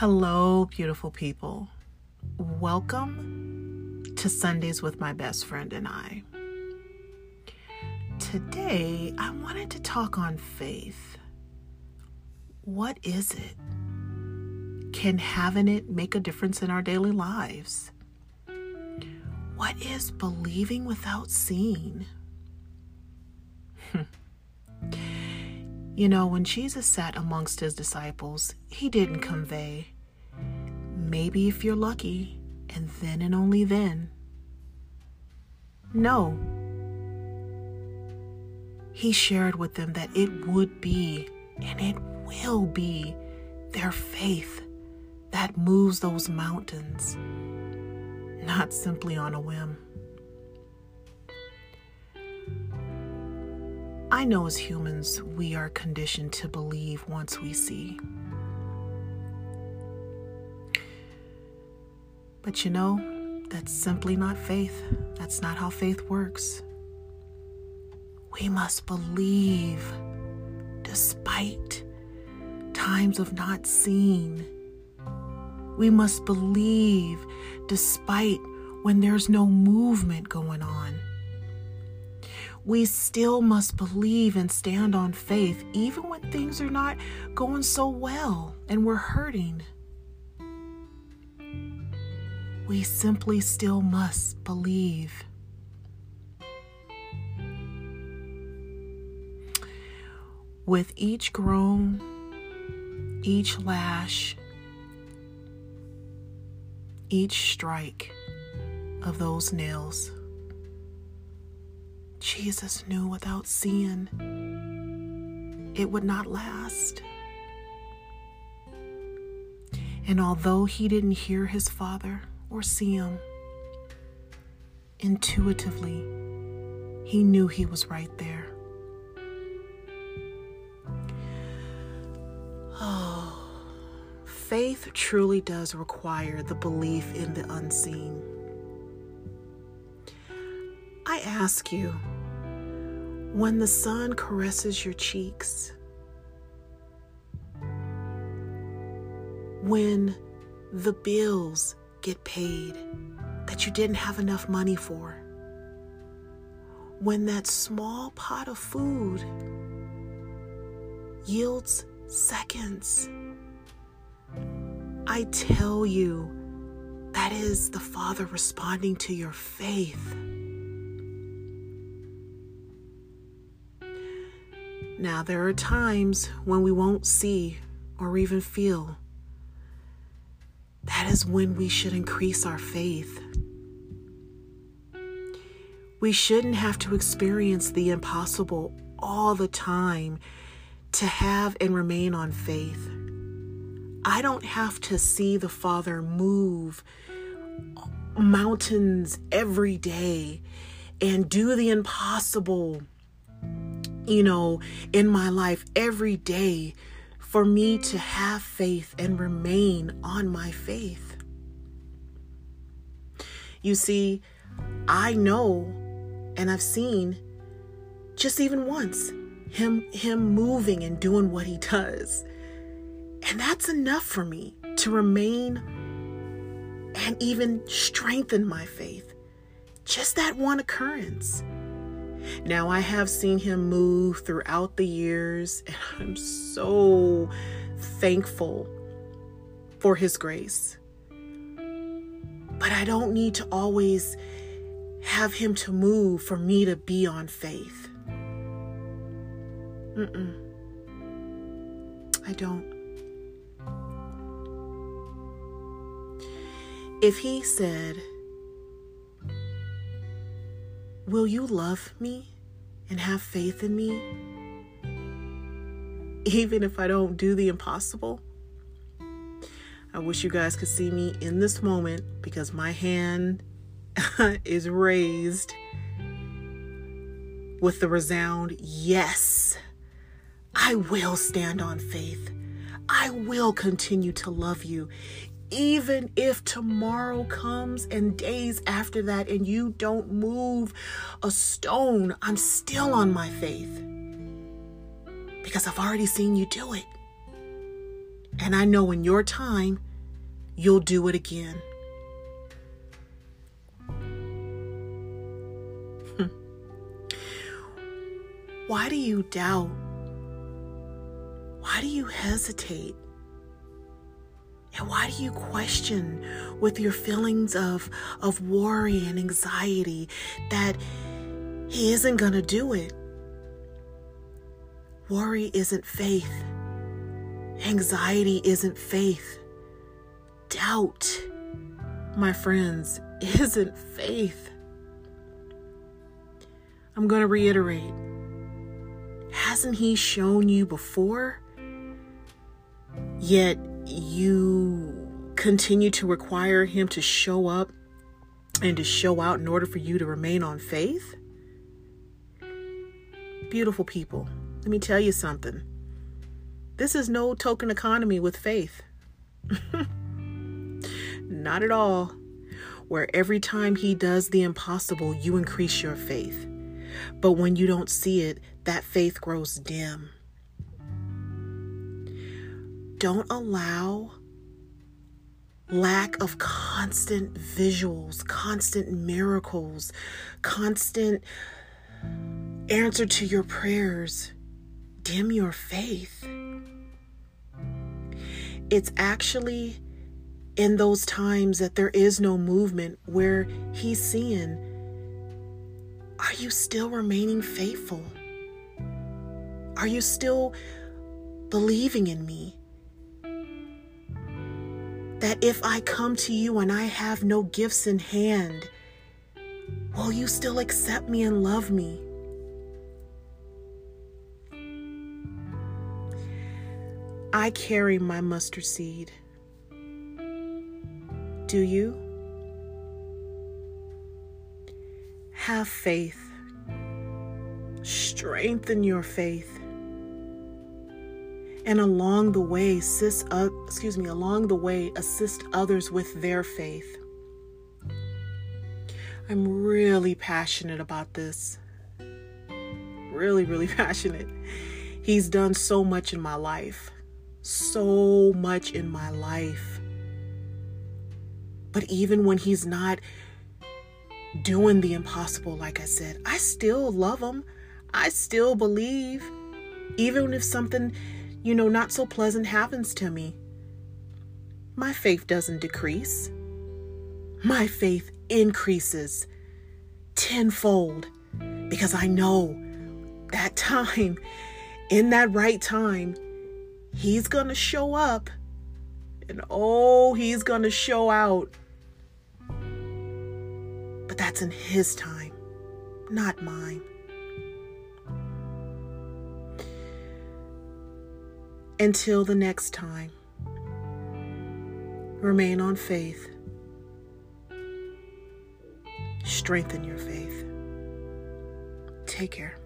Hello, beautiful people. Welcome to Sundays with my best friend and I. Today, I wanted to talk on faith. What is it? Can having it make a difference in our daily lives? What is believing without seeing? You know, when Jesus sat amongst his disciples, he didn't convey, maybe if you're lucky, and then and only then. No. He shared with them that it would be and it will be their faith that moves those mountains not simply on a whim. I know as humans, we are conditioned to believe once we see. But you know, that's simply not faith. That's not how faith works. We must believe despite times of not seeing we must believe despite when there's no movement going on. We still must believe and stand on faith even when things are not going so well and we're hurting. We simply still must believe. With each groan, each lash, each strike of those nails. Jesus knew without seeing it would not last. And although he didn't hear his father or see him, intuitively, he knew he was right there. Oh, faith truly does require the belief in the unseen. I ask you, when the sun caresses your cheeks, when the bills get paid that you didn't have enough money for, when that small pot of food yields seconds I tell you, that is the Father responding to your faith. Now, there are times when we won't see or even feel. That is when we should increase our faith. We shouldn't have to experience the impossible all the time to have and remain on faith. I don't have to see the Father move mountains every day and do the impossible, you know, in my life every day for me to have faith and remain on my faith. You see, I know and I've seen just even once him him moving and doing what he does and that's enough for me to remain and even strengthen my faith. Just that one occurrence. Now, I have seen him move throughout the years, and I'm so thankful for his grace. But I don't need to always have him to move for me to be on faith. Mm-mm. I don't. If he said, Will you love me and have faith in me? Even if I don't do the impossible? I wish you guys could see me in this moment because my hand is raised with the resound yes. I will stand on faith. I will continue to love you, even if tomorrow comes and days after that and you don't move a stone, I'm still on my faith because I've already seen you do it. And I know in your time, you'll do it again. Why do you doubt? Why do you hesitate? And why do you question with your feelings of, of worry and anxiety that he isn't going to do it? Worry isn't faith. Anxiety isn't faith. Doubt, my friends, isn't faith. I'm going to reiterate hasn't he shown you before? Yet you continue to require him to show up and to show out in order for you to remain on faith? Beautiful people, let me tell you something. This is no token economy with faith. Not at all. Where every time he does the impossible, you increase your faith. But when you don't see it, that faith grows dim. Don't allow lack of constant visuals, constant miracles, constant answer to your prayers dim your faith. It's actually in those times that there is no movement where he's seeing, are you still remaining faithful? Are you still believing in me? That if I come to you and I have no gifts in hand, will you still accept me and love me? I carry my mustard seed. Do you? Have faith. Strengthen your faith and along the way assist uh, excuse me along the way assist others with their faith. I'm really passionate about this. Really really passionate. He's done so much in my life. So much in my life. But even when he's not doing the impossible like i said i still love him. I still believe. Even if something you know, not so pleasant happens to me, my faith doesn't decrease. My faith increases tenfold because I know that time, in that right time, He's going to show up and oh, He's going to show out. But that's in His time, not mine. Until the next time, remain on faith. Strengthen your faith. Take care.